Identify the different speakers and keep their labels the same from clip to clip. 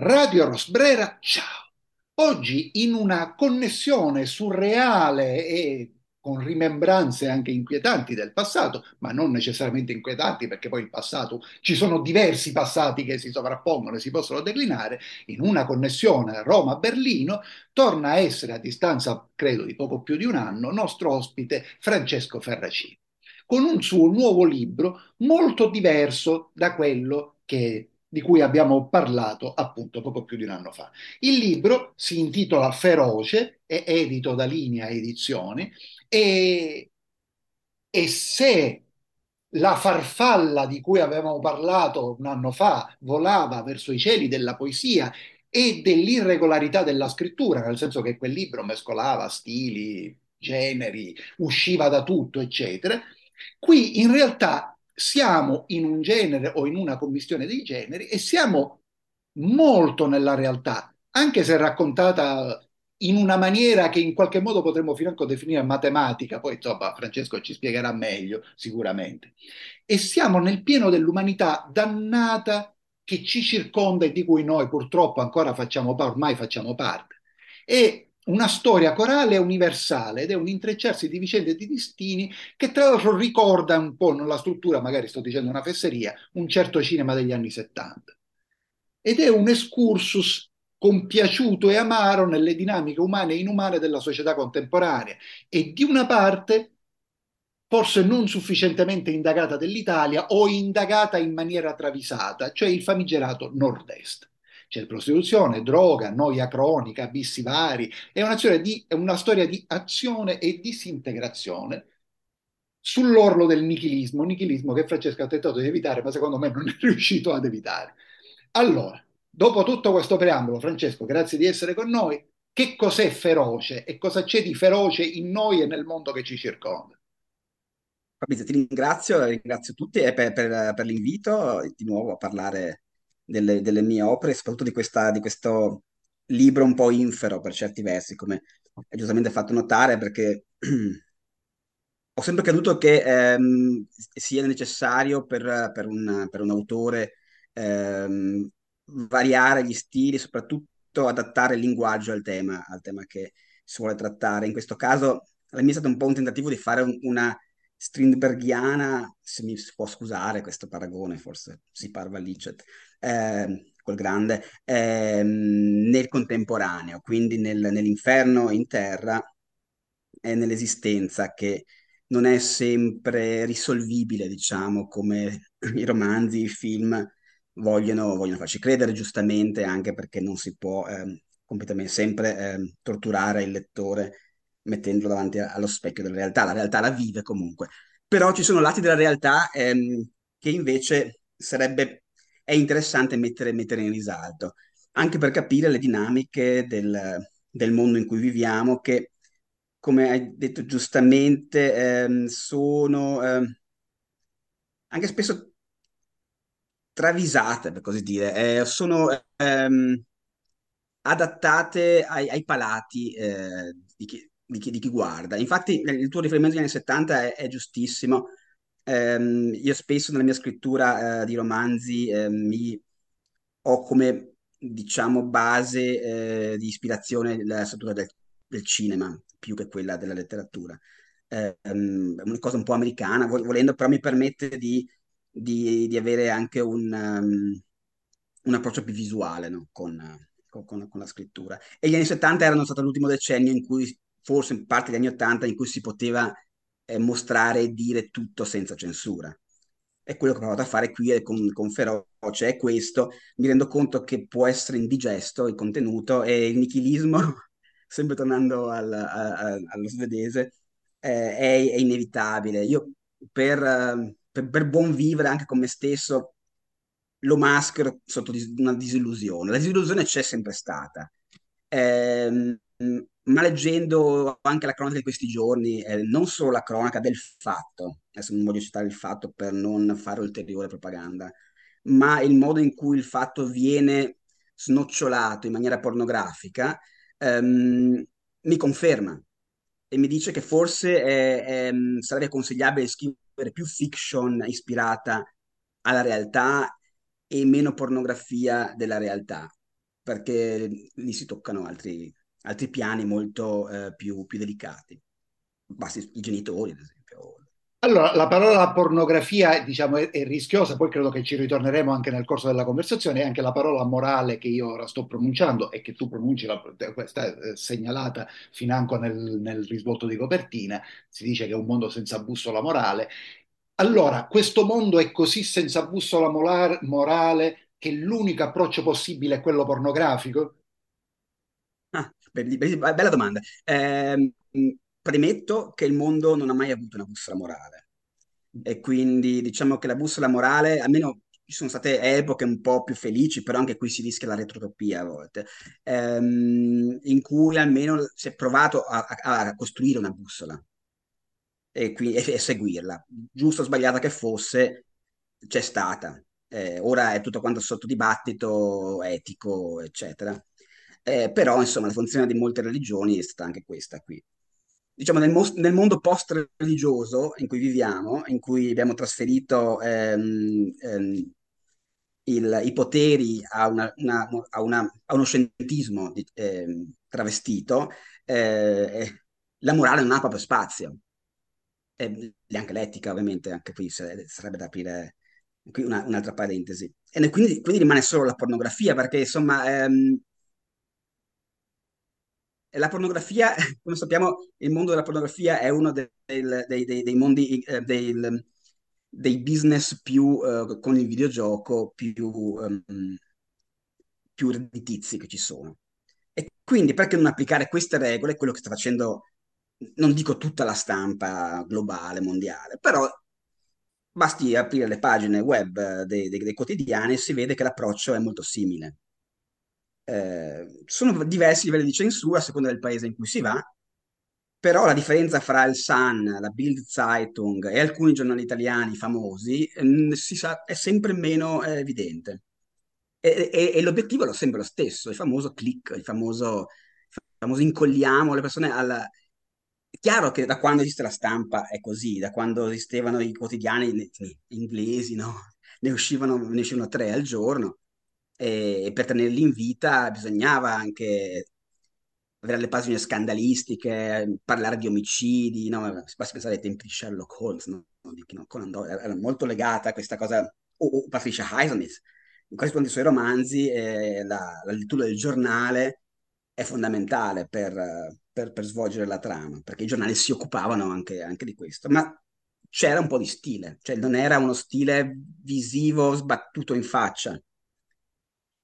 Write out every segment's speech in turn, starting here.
Speaker 1: Radio Rosbrera, ciao! Oggi in una connessione surreale e con rimembranze anche inquietanti del passato, ma non necessariamente inquietanti perché poi il passato, ci sono diversi passati che si sovrappongono e si possono declinare, in una connessione Roma-Berlino torna a essere a distanza, credo, di poco più di un anno, nostro ospite Francesco Ferracini, con un suo nuovo libro molto diverso da quello che di cui abbiamo parlato appunto poco più di un anno fa. Il libro si intitola Feroce, è edito da Linea Edizioni e, e se la farfalla di cui avevamo parlato un anno fa volava verso i cieli della poesia e dell'irregolarità della scrittura, nel senso che quel libro mescolava stili, generi, usciva da tutto, eccetera. Qui in realtà siamo in un genere o in una commistione dei generi e siamo molto nella realtà, anche se raccontata in una maniera che in qualche modo potremmo financo definire matematica, poi insomma Francesco ci spiegherà meglio sicuramente. E siamo nel pieno dell'umanità dannata che ci circonda e di cui noi purtroppo ancora facciamo ormai facciamo parte. E una storia corale universale ed è un intrecciarsi di vicende e di destini che tra l'altro ricorda un po' nella struttura, magari sto dicendo una fesseria, un certo cinema degli anni 70. Ed è un excursus compiaciuto e amaro nelle dinamiche umane e inumane della società contemporanea e di una parte forse non sufficientemente indagata dell'Italia o indagata in maniera travisata, cioè il famigerato nord-est. C'è prostituzione, droga, noia cronica, abissi vari. È una, di, è una storia di azione e disintegrazione sull'orlo del nichilismo, nichilismo che Francesco ha tentato di evitare, ma secondo me non è riuscito ad evitare. Allora, dopo tutto questo preambolo, Francesco, grazie di essere con noi. Che cos'è feroce e cosa c'è di feroce in noi e nel mondo che ci circonda?
Speaker 2: Fabrizio, ti ringrazio, ringrazio tutti per, per, per l'invito di nuovo a parlare delle, delle mie opere, soprattutto di, questa, di questo libro un po' infero per certi versi, come hai giustamente fatto notare, perché ho sempre creduto che ehm, sia necessario per, per, un, per un, autore ehm, variare gli stili, soprattutto adattare il linguaggio al tema, al tema che si vuole trattare. In questo caso, la mia è stato un po' un tentativo di fare una Strindbergiana, se mi si può scusare questo paragone, forse si parla Licet, eh, quel grande, eh, nel contemporaneo, quindi nel, nell'inferno in terra e nell'esistenza che non è sempre risolvibile, diciamo, come i romanzi, i film vogliono, vogliono farci credere, giustamente, anche perché non si può eh, completamente sempre eh, torturare il lettore mettendolo davanti allo specchio della realtà, la realtà la vive comunque. Però ci sono lati della realtà ehm, che invece sarebbe, è interessante mettere, mettere, in risalto, anche per capire le dinamiche del, del, mondo in cui viviamo, che, come hai detto giustamente, ehm, sono ehm, anche spesso travisate, per così dire, eh, sono ehm, adattate ai, ai palati eh, di chi, di chi, di chi guarda. Infatti il tuo riferimento agli anni 70 è, è giustissimo. Um, io spesso nella mia scrittura uh, di romanzi uh, mi ho come diciamo base uh, di ispirazione la struttura del, del, cinema più che quella della letteratura. Um, è una cosa un po' americana, volendo, però mi permette di, di, di avere anche un, um, un, approccio più visuale no? con, con, con, la scrittura. E gli anni 70 erano stato l'ultimo decennio in cui forse in parte degli anni Ottanta in cui si poteva eh, mostrare e dire tutto senza censura. È quello che ho provato a fare qui con, con Feroce, è questo. Mi rendo conto che può essere indigesto il contenuto e il nichilismo, sempre tornando al, a, allo svedese, eh, è, è, inevitabile. Io per, per, per buon vivere anche con me stesso lo maschero sotto una disillusione. La disillusione c'è sempre stata. Eh, ma leggendo anche la cronaca di questi giorni, eh, non solo la cronaca del fatto, adesso non voglio citare il fatto per non fare ulteriore propaganda, ma il modo in cui il fatto viene snocciolato in maniera pornografica, ehm, mi conferma e mi dice che forse è, è, sarebbe consigliabile scrivere più fiction ispirata alla realtà e meno pornografia della realtà perché lì si toccano altri, altri piani molto eh, più, più delicati. Basti i genitori, ad esempio.
Speaker 1: Allora, la parola pornografia, diciamo, è, è, rischiosa, poi credo che ci ritorneremo anche nel corso della conversazione, anche la parola morale che io ora sto pronunciando e che tu pronunci, la, questa è segnalata financo nel, nel risvolto di copertina, si dice che è un mondo senza bussola morale. Allora, questo mondo è così senza bussola morale che l'unico approccio possibile è quello pornografico?
Speaker 2: Bella domanda. Eh, premetto che il mondo non ha mai avuto una bussola morale e quindi diciamo che la bussola morale, almeno ci sono state epoche un po' più felici, però anche qui si rischia la retrotopia a volte, ehm, in cui almeno si è provato a, a, a costruire una bussola e, qui, e, e seguirla, giusto o sbagliata che fosse, c'è stata. Eh, ora è tutto quanto sotto dibattito etico, eccetera. Eh, però, insomma, la funzione di molte religioni è stata anche questa qui diciamo, nel, mo- nel mondo post-religioso in cui viviamo, in cui abbiamo trasferito ehm, ehm, il, i poteri a, una, una, a, una, a uno scientismo di, ehm, travestito, eh, la morale non ha proprio spazio. E anche l'etica, ovviamente, anche qui sarebbe da aprire qui una, un'altra parentesi. E quindi, quindi, rimane solo la pornografia, perché insomma ehm, la pornografia, come sappiamo, il mondo della pornografia è uno dei, dei, dei, dei mondi, eh, dei, business più, eh, con il videogioco, più, um, più redditizi che ci sono. E quindi perché non applicare queste regole, quello che sta facendo, non dico tutta la stampa globale, mondiale, però basti aprire le pagine web dei, dei, dei quotidiani e si vede che l'approccio è molto simile. Eh, sono diversi livelli di censura a seconda del paese in cui si va, però la differenza fra il Sun, la Bild Zeitung e alcuni giornali italiani famosi eh, sa, è sempre meno eh, evidente. E, e, e, l'obiettivo è sempre lo stesso, il famoso click, il famoso, il famoso incolliamo le persone al... È chiaro che da quando esiste la stampa è così, da quando esistevano i quotidiani inglesi, no? ne, uscivano, ne uscivano tre al giorno, e per tenerli in vita bisognava anche avere le pagine scandalistiche, parlare di omicidi, no? basti pensare ai tempi di Sherlock Holmes, no? di Conan Doyle, era molto legata a questa cosa, o, o Patricia Highsmith, in quasi tutti i suoi romanzi eh, la, la, lettura del giornale è fondamentale per, per, per, svolgere la trama, perché i giornali si occupavano anche, anche di questo, ma c'era un po' di stile, cioè non era uno stile visivo sbattuto in faccia,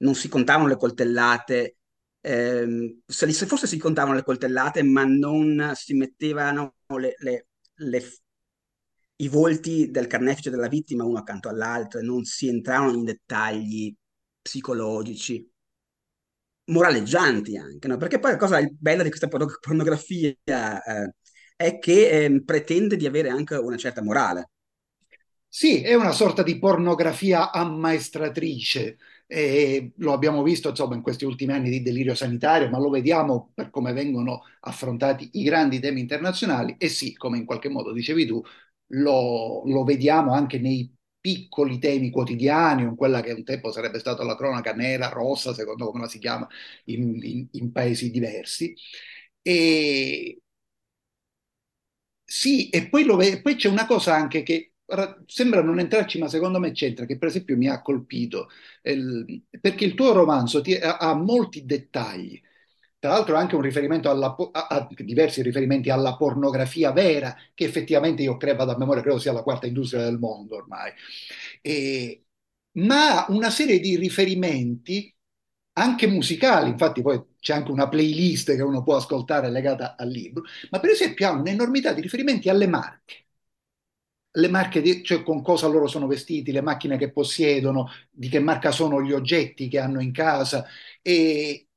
Speaker 2: non si contavano le coltellate, ehm, se, se, forse si contavano le coltellate, ma non si mettevano le, le, le, i volti del carnefice della vittima uno accanto all'altro, non si entravano in dettagli psicologici, moraleggianti anche, no? Perché poi la cosa bella di questa pornografia eh, è che eh, pretende di avere anche una certa morale.
Speaker 1: Sì, è una sorta di pornografia ammaestratrice e lo abbiamo visto insomma, in questi ultimi anni di delirio sanitario, ma lo vediamo per come vengono affrontati i grandi temi internazionali e sì, come in qualche modo dicevi tu, lo, lo vediamo anche nei piccoli temi quotidiani, in quella che un tempo sarebbe stata la cronaca nera, rossa, secondo come la si chiama, in, in, in paesi diversi. E sì, e poi, lo, poi c'è una cosa anche che sembra non entrarci, ma secondo me c'entra, che per esempio mi ha colpito, eh, perché il tuo romanzo ti, ha, ha, molti dettagli, tra l'altro anche un riferimento alla, a, a, diversi riferimenti alla pornografia vera, che effettivamente io credo da memoria, credo sia la quarta industria del mondo ormai, e, ma una serie di riferimenti anche musicali, infatti poi c'è anche una playlist che uno può ascoltare legata al libro, ma per esempio ha un'enormità di riferimenti alle marche le marche, di, cioè con cosa loro sono vestiti, le macchine che possiedono, di che marca sono gli oggetti che hanno in casa, e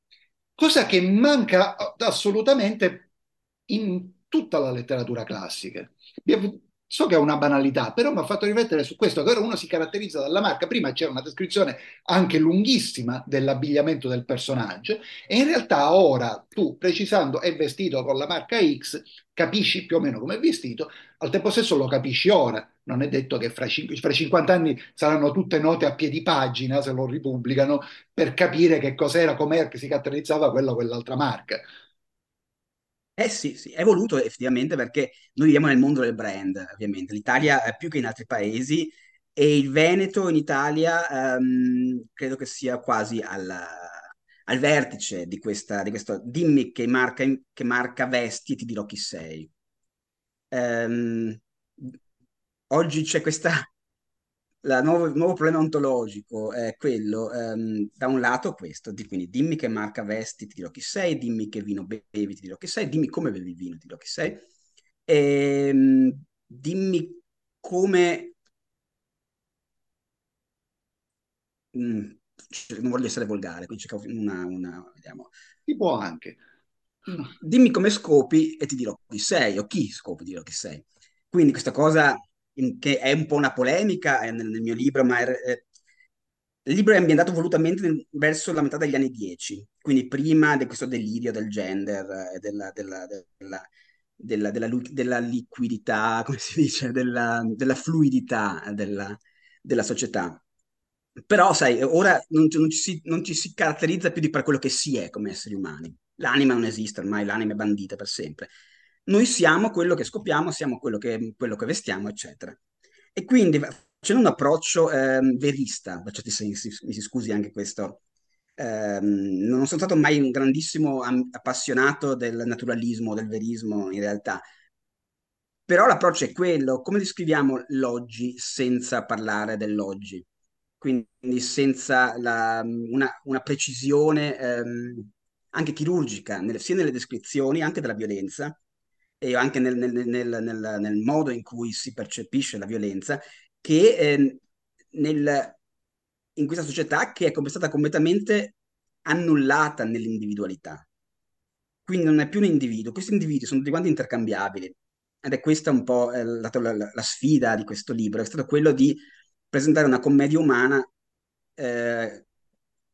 Speaker 1: cosa che manca assolutamente in tutta la letteratura classica. So che è una banalità, però mi ha fatto riflettere su questo, che ora uno si caratterizza dalla marca. Prima c'era una descrizione anche lunghissima dell'abbigliamento del personaggio e in realtà ora tu, precisando è vestito con la marca X, capisci più o meno come è vestito, al tempo stesso lo capisci ora, non è detto che fra, cin- fra 50 anni saranno tutte note a piedi pagina se lo ripubblicano per capire che cos'era, com'era che si caratterizzava quella o quell'altra marca.
Speaker 2: Eh sì, sì, è voluto effettivamente perché noi viviamo nel mondo del brand, ovviamente. L'Italia è più che in altri paesi e il Veneto in Italia ehm, credo che sia quasi al, al vertice di questa, di questo dimmi che marca, che marca vesti e ti dirò chi sei. Ehm, oggi c'è questa la nuovo, il nuovo problema ontologico è quello, ehm, da un lato questo, di, quindi dimmi che marca vesti, ti dirò chi sei, dimmi che vino bevi, ti dirò chi sei, dimmi come bevi il vino, ti dirò chi sei, e, ehm, dimmi come... Mm, cioè, non voglio essere volgare, quindi cercavo una, una vediamo.
Speaker 1: Si può anche.
Speaker 2: Dimmi come scopi e ti dirò chi sei, o chi scopi, ti dirò chi sei. Quindi questa cosa in, che è un po' una polemica nel, nel mio libro, ma è, è, il libro è ambientato volutamente verso la metà degli anni 10, quindi prima di questo delirio del gender e della, della, della, della, della, della liquidità, come si dice, della, della fluidità della, della società. Però, sai, ora non, non, ci si, non ci si caratterizza più di per quello che si è come esseri umani. L'anima non esiste ormai, l'anima è bandita per sempre noi siamo quello che scopiamo, siamo quello che, quello che vestiamo, eccetera. E quindi facendo un approccio ehm, verista, per sensi, mi si scusi anche questo, ehm, non sono stato mai un grandissimo appassionato del naturalismo, del verismo in realtà, però l'approccio è quello, come descriviamo l'oggi senza parlare dell'oggi? Quindi senza la, una, una, precisione ehm, anche chirurgica, nelle, sia nelle descrizioni, anche della violenza, e anche nel, nel, nel, nel, modo in cui si percepisce la violenza, che eh, in questa società che è stata completamente annullata nell'individualità. Quindi non è più un individuo, questi individui sono tutti quanti intercambiabili. Ed è questa un po' eh, la, la, la, sfida di questo libro, è stato quello di presentare una commedia umana eh,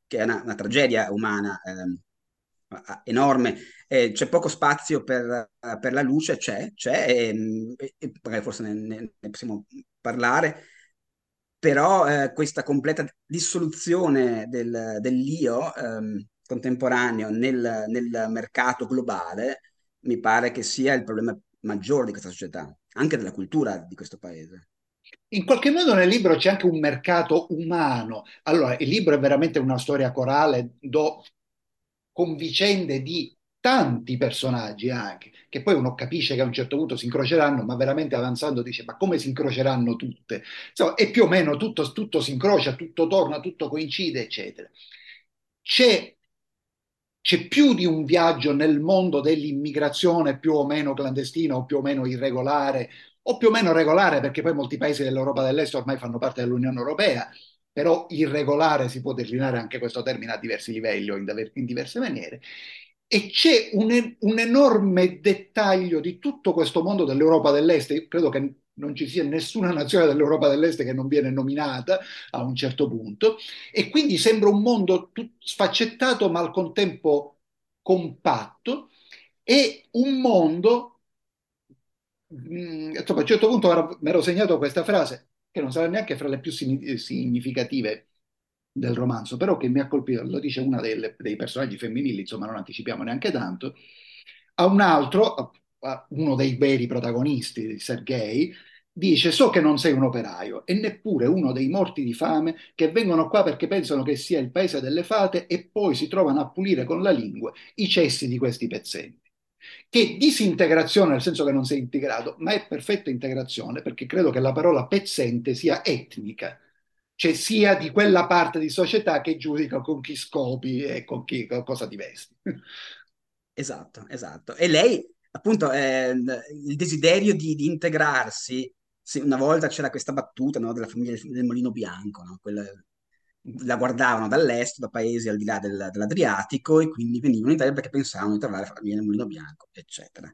Speaker 2: che è una, una tragedia umana eh, enorme, eh, c'è poco spazio per, per, la luce, c'è, c'è, e, e magari forse ne, ne, ne, possiamo parlare, però eh, questa completa dissoluzione del, dell'io ehm, contemporaneo nel, nel mercato globale mi pare che sia il problema maggiore di questa società, anche della cultura di questo paese.
Speaker 1: In qualche modo nel libro c'è anche un mercato umano. Allora, il libro è veramente una storia corale do, con vicende di tanti personaggi anche, che poi uno capisce che a un certo punto si incroceranno, ma veramente avanzando dice ma come si incroceranno tutte? Insomma, e più o meno tutto, tutto si incrocia, tutto torna, tutto coincide, eccetera. C'è, c'è più di un viaggio nel mondo dell'immigrazione più o meno clandestina o più o meno irregolare, o più o meno regolare, perché poi molti paesi dell'Europa dell'Est ormai fanno parte dell'Unione Europea, però irregolare si può declinare anche questo termine a diversi livelli o in, in diverse maniere e c'è un, un, enorme dettaglio di tutto questo mondo dell'Europa dell'Est. Io credo che non ci sia nessuna nazione dell'Europa dell'Est che non viene nominata a un certo punto, e quindi sembra un mondo sfaccettato ma al contempo compatto, e un mondo, mh, mm, insomma, a un certo punto mi ero segnato questa frase, che non sarà neanche fra le più significative del romanzo, però che mi ha colpito, lo dice una delle, dei personaggi femminili, insomma non anticipiamo neanche tanto, a un altro, a uno dei veri protagonisti Sergei, dice so che non sei un operaio e neppure uno dei morti di fame che vengono qua perché pensano che sia il paese delle fate e poi si trovano a pulire con la lingua i cessi di questi pezzenti. Che disintegrazione, nel senso che non sei integrato, ma è perfetta integrazione perché credo che la parola pezzente sia etnica cioè sia di quella parte di società che giudica con chi scopi e con, chi, con cosa ti vesti.
Speaker 2: Esatto, esatto. E lei, appunto, eh, il desiderio di, di integrarsi, una volta c'era questa battuta no, della famiglia del Molino Bianco, no? Quella, la guardavano dall'est, da paesi al di là del, dell'Adriatico, e quindi venivano in Italia perché pensavano di trovare la famiglia del Molino Bianco, eccetera.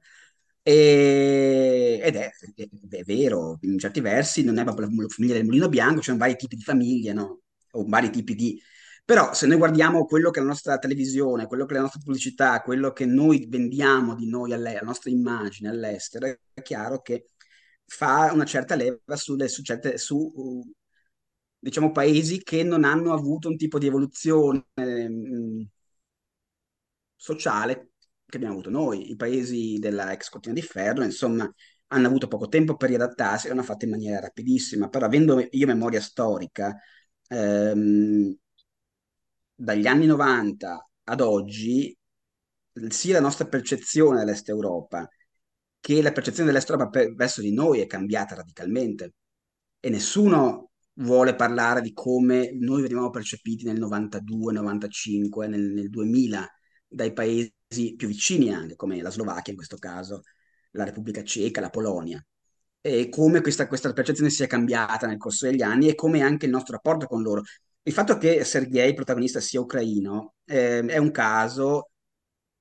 Speaker 2: E, ed è, è, è, vero, in certi versi non è proprio la famiglia del mulino bianco, ci sono vari tipi di famiglie, no? O vari tipi di... Però se noi guardiamo quello che è la nostra televisione, quello che è la nostra pubblicità, quello che noi vendiamo di noi, alla nostra immagine all'estero, è chiaro che fa una certa leva sulle, su, certe, su diciamo, paesi che non hanno avuto un tipo di evoluzione um, sociale che abbiamo avuto noi. I paesi della ex cortina di ferro, insomma, hanno avuto poco tempo per riadattarsi, l'hanno fatto in maniera rapidissima, però avendo io memoria storica, ehm, dagli anni 90 ad oggi, sia la nostra percezione dell'Est Europa che la percezione dell'Est Europa per, verso di noi è cambiata radicalmente e nessuno vuole parlare di come noi veniamo percepiti nel 92, 95, nel, nel 2000 dai paesi più vicini anche, come la Slovacchia in questo caso, la Repubblica Ceca, la Polonia, e come questa, questa percezione sia cambiata nel corso degli anni e come anche il nostro rapporto con loro. Il fatto che Sergei, protagonista, sia ucraino eh, è un caso,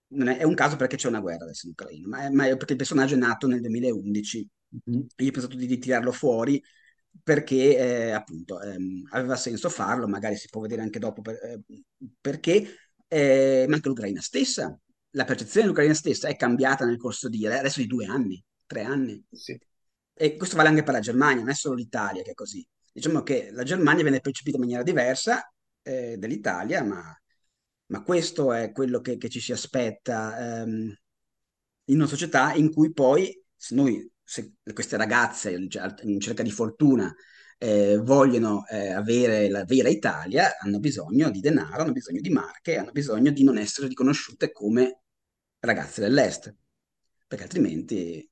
Speaker 2: non è, è, un caso perché c'è una guerra adesso in Ucraina, ma è, ma è perché il personaggio è nato nel 2011. Mm-hmm. Io ho pensato di, di tirarlo fuori perché eh, appunto ehm, aveva senso farlo, magari si può vedere anche dopo per, eh, perché, eh, ma anche l'Ucraina stessa la percezione dell'Ucraina stessa è cambiata nel corso di adesso di due anni, tre anni.
Speaker 1: Sì.
Speaker 2: E questo vale anche per la Germania, non è solo l'Italia che è così. Diciamo che la Germania viene percepita in maniera diversa eh, dell'Italia, ma, ma, questo è quello che, che ci si aspetta ehm, in una società in cui poi se noi, se queste ragazze in cerca di fortuna eh, vogliono eh, avere la vera Italia, hanno bisogno di denaro, hanno bisogno di marche, hanno bisogno di non essere riconosciute come ragazze dell'Est, perché altrimenti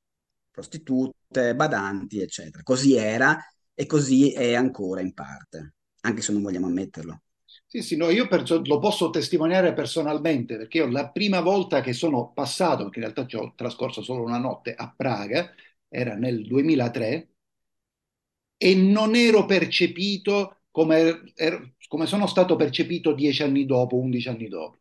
Speaker 2: prostitute, badanti, eccetera. Così era e così è ancora in parte, anche se non vogliamo ammetterlo.
Speaker 1: Sì, sì, no, io perso- lo posso testimoniare personalmente perché io la prima volta che sono passato, perché in realtà ci ho trascorso solo una notte a Praga, era nel 2003, e non ero percepito come, er, come sono stato percepito dieci anni dopo, undici anni dopo.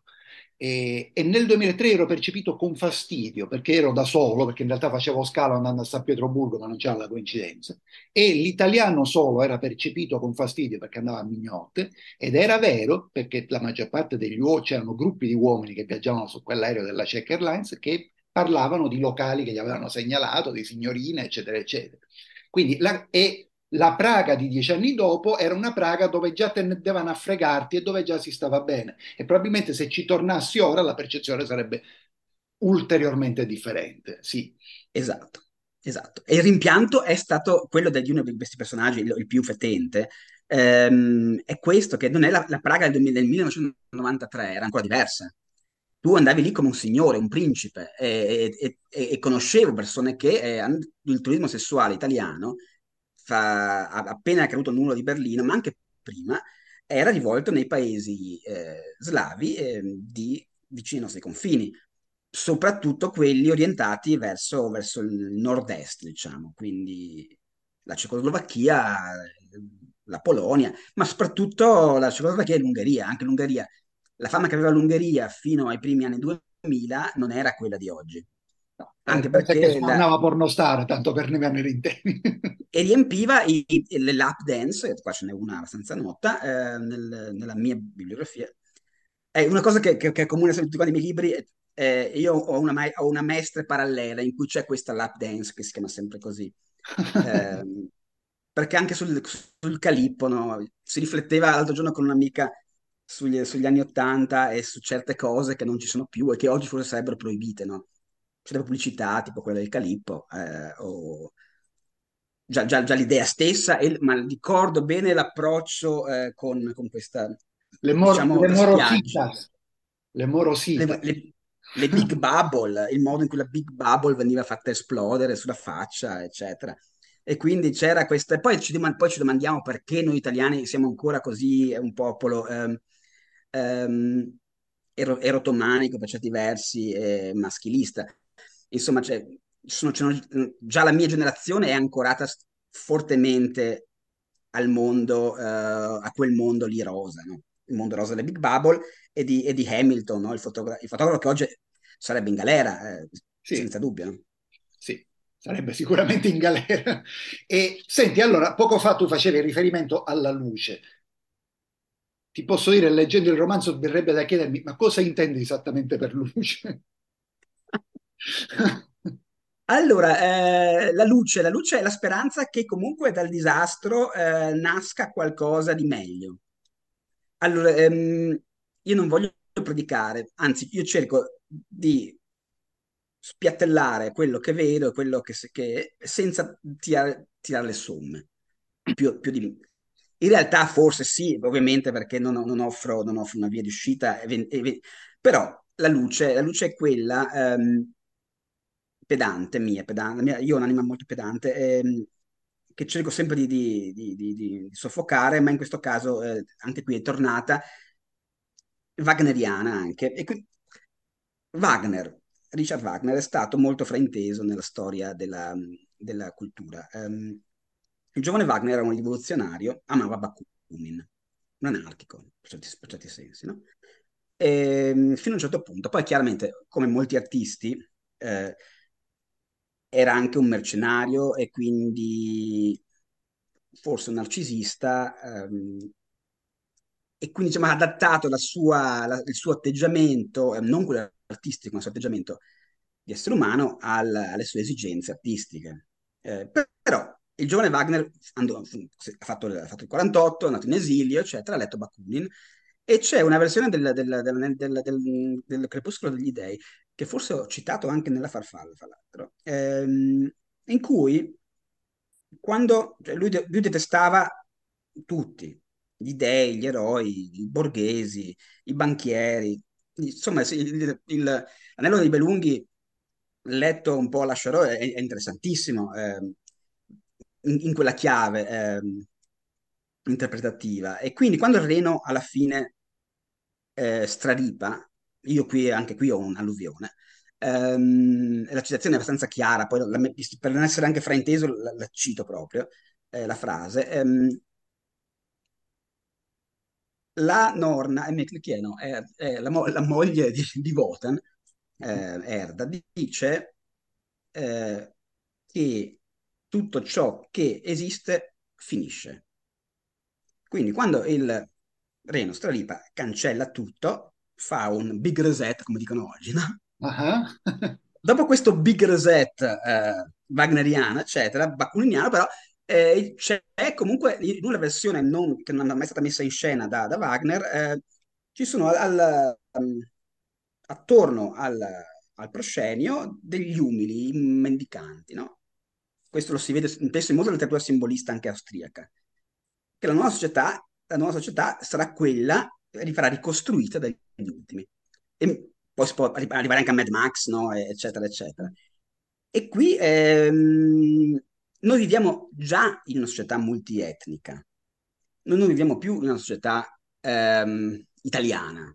Speaker 1: E, e, nel 2003 ero percepito con fastidio perché ero da solo, perché in realtà facevo scalo andando a San Pietroburgo, ma non c'era la coincidenza. E l'italiano solo era percepito con fastidio perché andava a mignotte, ed era vero perché la maggior parte degli uomini, c'erano gruppi di uomini che viaggiavano su quell'aereo della Czech Airlines che parlavano di locali che gli avevano segnalato, di signorine, eccetera, eccetera. Quindi la, e la Praga di dieci anni dopo era una Praga dove già tendevano a fregarti e dove già si stava bene. E probabilmente se ci tornassi ora la percezione sarebbe ulteriormente differente. Sì.
Speaker 2: Esatto, esatto. E il rimpianto è stato quello di uno di questi personaggi, il, il più fetente, ehm, è questo, che non è la, la Praga del, del 1993, era ancora diversa tu andavi lì come un signore, un principe, e, e, e, e conoscevo persone che eh, il turismo sessuale italiano fa, appena è caduto il muro di Berlino, ma anche prima, era rivolto nei paesi eh, slavi eh, di, vicino ai nostri confini, soprattutto quelli orientati verso, verso il nord-est, diciamo, quindi la Cecoslovacchia, la Polonia, ma soprattutto la Cecoslovacchia e l'Ungheria, anche l'Ungheria. La fama che aveva l'Ungheria fino ai primi anni 2000 non era quella di oggi.
Speaker 1: No, anche perché suonava la... pornostar, tanto per ne venire interi.
Speaker 2: e riempiva i, i, le lap dance, qua ce n'è una abbastanza nota, eh, nel, nella mia bibliografia. È una cosa che, che, che è comune a tutti i miei libri, eh, io ho una, ho una, maestra parallela in cui c'è questa lap dance che si chiama sempre così. eh, perché anche sul, sul calippo no? si rifletteva l'altro giorno con un'amica sugli, sugli, anni Ottanta e su certe cose che non ci sono più e che oggi forse sarebbero proibite, no? Delle pubblicità tipo quella del calippo eh, o già, già, già l'idea stessa, e, ma ricordo bene l'approccio eh, con, con, questa...
Speaker 1: Le, mor- diciamo, le morositas. Le morositas.
Speaker 2: Le, le, le big bubble, il modo in cui la big bubble veniva fatta esplodere sulla faccia, eccetera. E quindi c'era questa... E poi ci, poi ci domandiamo perché noi italiani siamo ancora così un popolo... Um, um, erotomanico per certi versi e maschilista. Insomma, cioè, sono, già la mia generazione è ancorata fortemente al mondo, uh, a quel mondo lì rosa, no? il mondo rosa delle Big Bubble e di, e di Hamilton, no? il, fotogra- il, fotografo che oggi sarebbe in galera, eh, sì. senza dubbio. No?
Speaker 1: Sì, sarebbe sicuramente in galera. E senti, allora, poco fa tu facevi riferimento alla luce. Ti posso dire, leggendo il romanzo, verrebbe da chiedermi, ma cosa intendi esattamente per luce?
Speaker 2: Allora, eh, la luce, la luce è la speranza che comunque dal disastro eh, nasca qualcosa di meglio. Allora, ehm, io non voglio predicare, anzi, io cerco di spiattellare quello che vedo quello che, che senza tirare, tirare le somme. Più, più di... In realtà forse sì, ovviamente perché non, non, offro, non offro, una via di uscita, però la luce, la luce è quella ehm, pedante mia, pedante, mia, io ho un'anima molto pedante, ehm, che cerco sempre di, di, di, di, soffocare, ma in questo caso eh, anche qui è tornata wagneriana anche. E qui, Wagner, Richard Wagner è stato molto frainteso nella storia della, della cultura. Um, il giovane Wagner era un rivoluzionario, amava Bakunin, un anarchico, per certi, per certi sensi, no? E, ehm, fino a un certo punto. Poi chiaramente, come molti artisti, eh, era anche un mercenario e quindi forse un narcisista ehm, e quindi diciamo, ha adattato la sua, la, il suo atteggiamento, eh, non quello artistico, ma il suo atteggiamento di essere umano al, alle sue esigenze artistiche. Eh, il giovane Wagner andò, ha, fatto, ha, fatto, il 48, è andato in esilio, eccetera, ha letto Bakunin e c'è una versione del, del, del, del, Crepuscolo degli Dei, che forse ho citato anche nella farfalla, fra l'altro, ehm, in cui quando cioè lui, lui detestava tutti, gli dei, gli eroi, i borghesi, i banchieri, insomma il, il, l'anello dei Belunghi letto un po' a lascerò è, è interessantissimo eh, in, in, quella chiave eh, interpretativa. E quindi quando il Reno alla fine eh, straripa io qui anche qui ho un'alluvione ehm, la citazione è abbastanza chiara poi la, per non essere anche frainteso la, la cito proprio eh, la frase ehm, la nonna, e Meclichieno, è, è la, mo- la, moglie di, di Wotan, eh, Erda, dice eh, che tutto ciò che esiste finisce. Quindi quando il Reno Stralipa cancella tutto, fa un big reset, come dicono oggi, no? Uh-huh. Dopo questo big reset eh, wagneriano, eccetera, bakuniniano, però eh, c'è comunque in una versione non, che non è mai stata messa in scena da, da Wagner, eh, ci sono al, al, um, attorno al, al, proscenio degli umili, mendicanti, no? Questo lo si vede spesso in molta letteratura simbolista anche austriaca, che la nuova società, la nuova società sarà quella, rifarà ricostruita dagli ultimi. E poi si può arrivare anche a Mad Max, no? eccetera, eccetera. E qui ehm, noi viviamo già in una società multietnica, noi non viviamo più in una società ehm, italiana.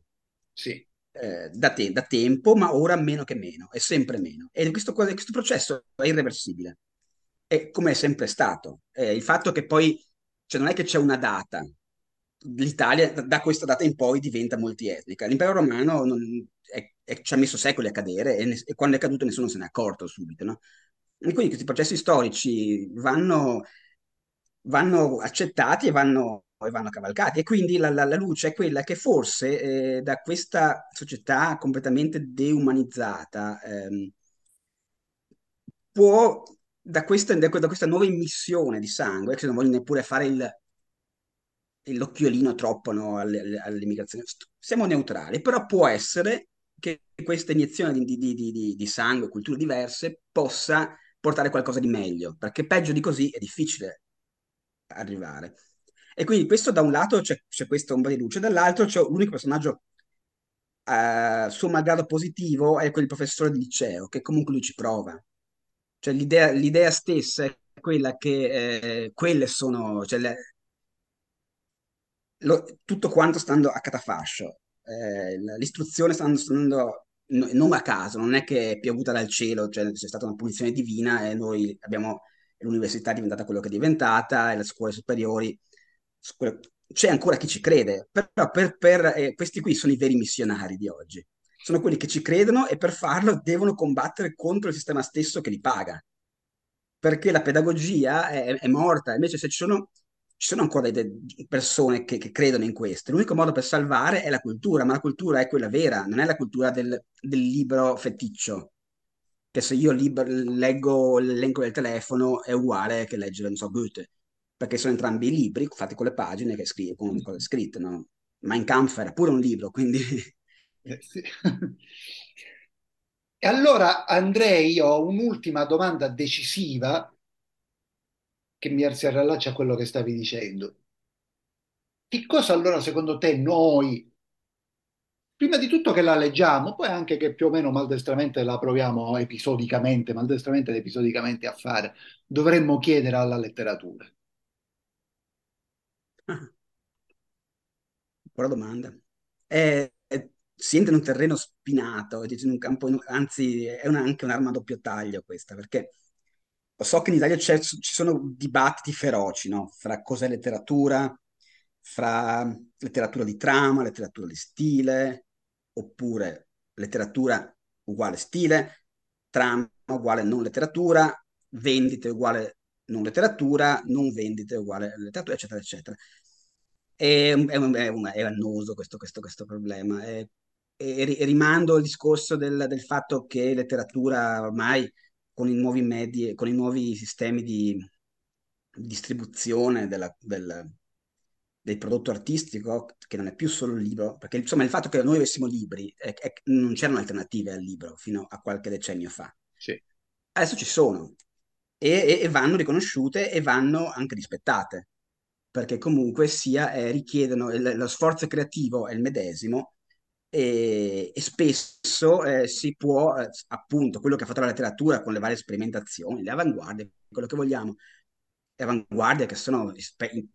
Speaker 1: Sì.
Speaker 2: Eh, da, te, da, tempo, ma ora meno che meno, è sempre meno. E questo, questo processo è irreversibile, è come è sempre stato. Eh, il fatto che poi, cioè non è che c'è una data, l'Italia da questa data in poi diventa multietnica. L'impero romano non, è, è, ci ha messo secoli a cadere e, ne, e, quando è caduto nessuno se n'è accorto subito. No? E quindi questi processi storici vanno, vanno accettati e vanno, e vanno, cavalcati. E quindi la, la, la, luce è quella che forse eh, da questa società completamente deumanizzata ehm, può, da questa, da questa, nuova immissione di sangue, che non voglio neppure fare il, l'occhiolino troppo no, all'immigrazione, siamo neutrali, però può essere che questa iniezione di, di, di, di sangue, culture diverse, possa portare qualcosa di meglio, perché peggio di così è difficile arrivare. E quindi questo da un lato c'è, c'è questa ombra di luce, dall'altro c'è l'unico personaggio uh, suo malgrado positivo è quel professore di liceo, che comunque lui ci prova. Cioè l'idea, l'idea stessa è quella che eh, quelle sono, cioè le, lo, tutto quanto stando a catafascio. Eh, l'istruzione sta andando non a caso, non è che è piovuta dal cielo, cioè c'è stata una punizione divina e noi abbiamo l'università è diventata quello che è diventata e le scuole superiori. C'è ancora chi ci crede, però per, per eh, questi qui sono i veri missionari di oggi. Sono quelli che ci credono e per farlo devono combattere contro il sistema stesso che li paga. Perché la pedagogia è, è morta, invece se ci sono ci sono ancora delle persone che, che, credono in questo. L'unico modo per salvare è la cultura, ma la cultura è quella vera, non è la cultura del, del libro feticcio. che se io liber- leggo l'elenco del telefono è uguale che leggere, non so, Goethe, perché sono entrambi libri fatti con le pagine che scrive, con le cose scritte, no? Mein Kampf era pure un libro, quindi...
Speaker 1: Eh, sì. E allora Andrei, ho un'ultima domanda decisiva che mi si allaccia a quello che stavi dicendo. Che cosa allora secondo te noi, prima di tutto che la leggiamo, poi anche che più o meno maldestramente la proviamo episodicamente, maldestramente ed episodicamente a fare, dovremmo chiedere alla letteratura?
Speaker 2: Buona domanda. È- si entra in un terreno spinato, in un campo, anzi è una- anche un'arma a doppio taglio questa, perché so che in Italia ci sono dibattiti feroci, no? Fra cos'è letteratura, fra letteratura di trama, letteratura di stile, oppure letteratura uguale stile, trama uguale non letteratura, vendite uguale non letteratura, non vendite uguale letteratura, eccetera, eccetera. È, è, è, è annoso questo, questo, questo problema. E, e rimando al discorso del, del fatto che letteratura ormai con i nuovi medi, con i nuovi sistemi di distribuzione della, del, del prodotto artistico, che non è più solo il libro, perché insomma il fatto che noi avessimo libri, è, è, non c'erano alternative al libro fino a qualche decennio fa.
Speaker 1: Sì.
Speaker 2: Adesso ci sono e, e, vanno riconosciute e vanno anche rispettate, perché comunque sia eh, richiedono, il, lo sforzo creativo è il medesimo e, e spesso eh, si può, eh, appunto, quello che ha fatto la letteratura con le varie sperimentazioni, le avanguardie, quello che vogliamo, le avanguardie che sono,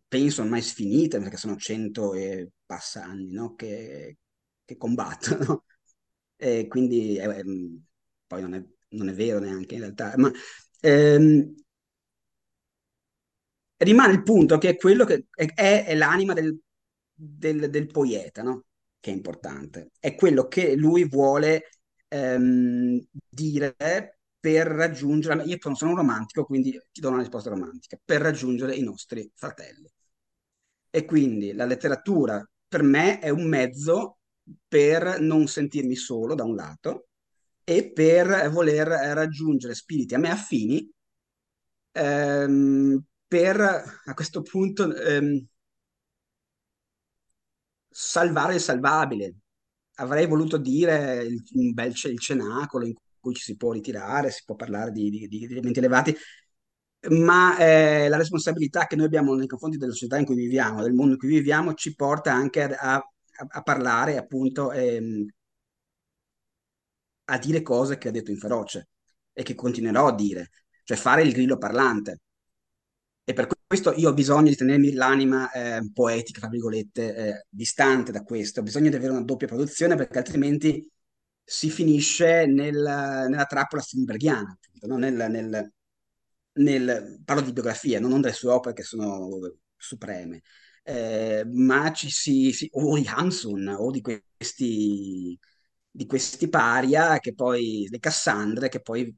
Speaker 2: penso, ormai sfinite, perché sono cento e passa anni no? che, che combattono. E quindi eh, poi non è, non è, vero neanche in realtà, ma ehm, rimane il punto che è quello che è, è l'anima del, del, del poeta, no? Che è importante, è quello che lui vuole ehm, dire per raggiungere, io sono un romantico, quindi ti do una risposta romantica, per raggiungere i nostri fratelli. E quindi la letteratura per me è un mezzo per non sentirmi solo da un lato e per voler raggiungere spiriti a me affini ehm, per a questo punto ehm, salvare il salvabile. Avrei voluto dire il, un bel il cenacolo in cui ci si può ritirare, si può parlare di, di, di elementi elevati, ma eh, la responsabilità che noi abbiamo nei confronti della società in cui viviamo, del mondo in cui viviamo, ci porta anche a, a, a parlare, appunto, ehm, a dire cose che ha detto in feroce e che continuerò a dire, cioè fare il grillo parlante. E per questo io ho bisogno di tenermi l'anima eh, poetica, tra virgolette, eh, distante da questo. Ho bisogno di avere una doppia produzione perché altrimenti si finisce nel, nella trappola Strindberghiana, no? nel, nel, nel, parlo di biografia, non delle sue opere che sono supreme, eh, ma ci si, si, o di Hanson o di questi, di questi paria che poi, le Cassandre che poi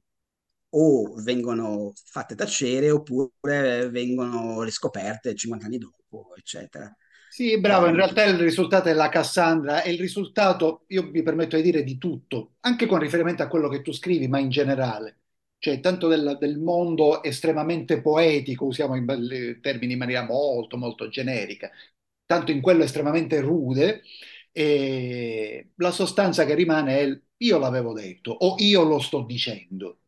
Speaker 2: o vengono fatte tacere oppure vengono riscoperte 50 anni dopo, eccetera.
Speaker 1: Sì, bravo, in realtà il risultato è la Cassandra, è il risultato, io mi permetto di dire, di tutto, anche con riferimento a quello che tu scrivi, ma in generale. Cioè, tanto del, del mondo estremamente poetico, usiamo i termini in maniera molto, molto generica, tanto in quello estremamente rude, la sostanza che rimane è io l'avevo detto o io lo sto dicendo.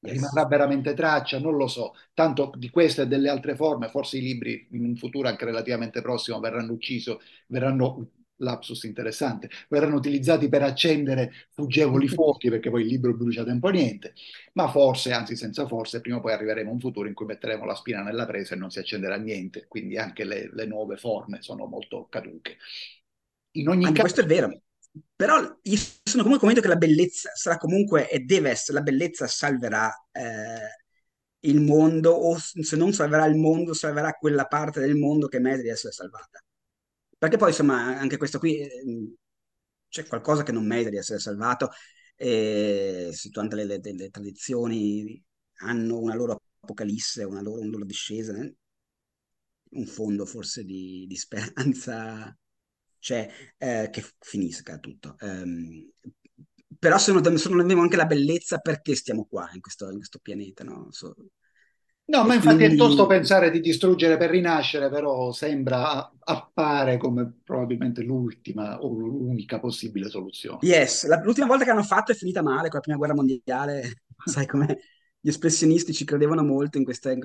Speaker 1: Rimarrà veramente traccia? Non lo so. Tanto di queste e delle altre forme, forse i libri in un futuro anche relativamente prossimo verranno uccisi, verranno, lapsus interessante, verranno utilizzati per accendere fuggevoli fuochi perché poi il libro brucia tempo niente, ma forse, anzi senza forse, prima o poi arriveremo a un futuro in cui metteremo la spina nella presa e non si accenderà niente, quindi anche le, le nuove forme sono molto caduche.
Speaker 2: In ogni anche caso... questo è vero. Però io sono comunque convinto che la bellezza sarà comunque e deve essere, la bellezza salverà eh, il mondo o se non salverà il mondo, salverà quella parte del mondo che merita di essere salvata. Perché poi insomma anche questo qui eh, c'è qualcosa che non merita di essere salvato e situando le, le, le tradizioni hanno una loro apocalisse, una loro, una loro discesa, eh? un fondo forse di, di speranza cioè eh, che finisca tutto. Um, però se non, abbiamo anche la bellezza, perché stiamo qua in questo, in questo pianeta, no? So-
Speaker 1: No, ma infatti è tosto
Speaker 2: quindi,
Speaker 1: pensare di distruggere per rinascere, però sembra, appare come probabilmente l'ultima o l'unica possibile soluzione.
Speaker 2: yes, la- l'ultima volta che hanno fatto è finita male con la prima guerra mondiale, sai come gli espressionisti ci credevano molto in questa in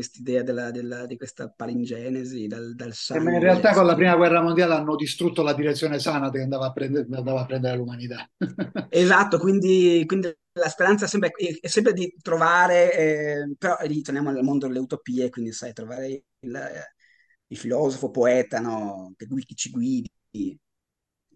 Speaker 2: della- di questa palingenesi dal, dal
Speaker 1: E ma in realtà
Speaker 2: sangue.
Speaker 1: con la prima guerra mondiale hanno distrutto la direzione sana che andava a prendere, andava a prendere l'umanità.
Speaker 2: Esatto, quindi, quindi la speranza è sempre, è sempre di trovare, eh, però lì torniamo al mondo delle utopie, quindi sai, trovare il, il filosofo, poeta, no? Che, gui- che ci guidi,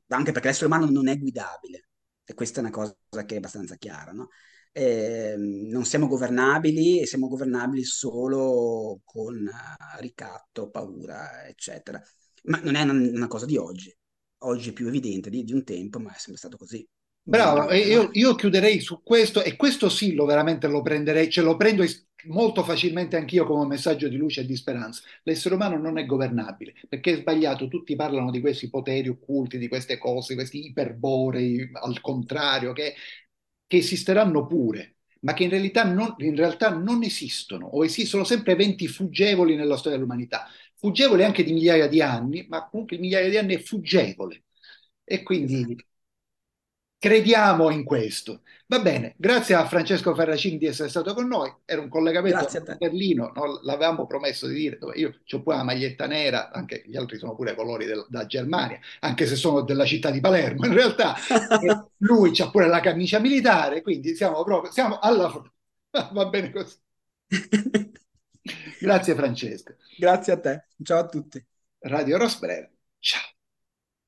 Speaker 2: anche perché l'essere umano non è guidabile, e questa è una cosa che è abbastanza chiara, no? Ehm, non siamo governabili e siamo governabili solo con eh, ricatto, paura, eccetera. Ma non è una, una cosa di oggi. Oggi è più evidente di, di un tempo, ma è sempre stato così,
Speaker 1: Bravo, io, io chiuderei su questo e questo sì, lo veramente lo prenderei, ce lo prendo molto facilmente anch'io come messaggio di luce e di speranza. L'essere umano non è governabile perché è sbagliato, tutti parlano di questi poteri occulti, di queste cose, questi iperborei, al contrario, che, che esisteranno pure, ma che in realtà, non, in realtà non esistono o esistono sempre eventi fuggevoli nella storia dell'umanità, fuggevoli anche di migliaia di anni, ma comunque migliaia di anni è fuggevole. E quindi
Speaker 2: Esatto.
Speaker 1: Crediamo in questo. Va bene, grazie a Francesco Ferracini di essere stato con noi. Era un collegamento
Speaker 2: a.
Speaker 1: Berlino, no? L'avevamo promesso di dire, io ho pure la maglietta nera, anche gli altri sono pure colori del- da Germania, anche se sono della città di Palermo in realtà. Lui c'ha pure la camicia militare, quindi siamo proprio, siamo alla fronte. Va bene così. Grazie Francesco.
Speaker 2: Grazie a te. Ciao a tutti.
Speaker 1: Radio Rosbrera. Ciao.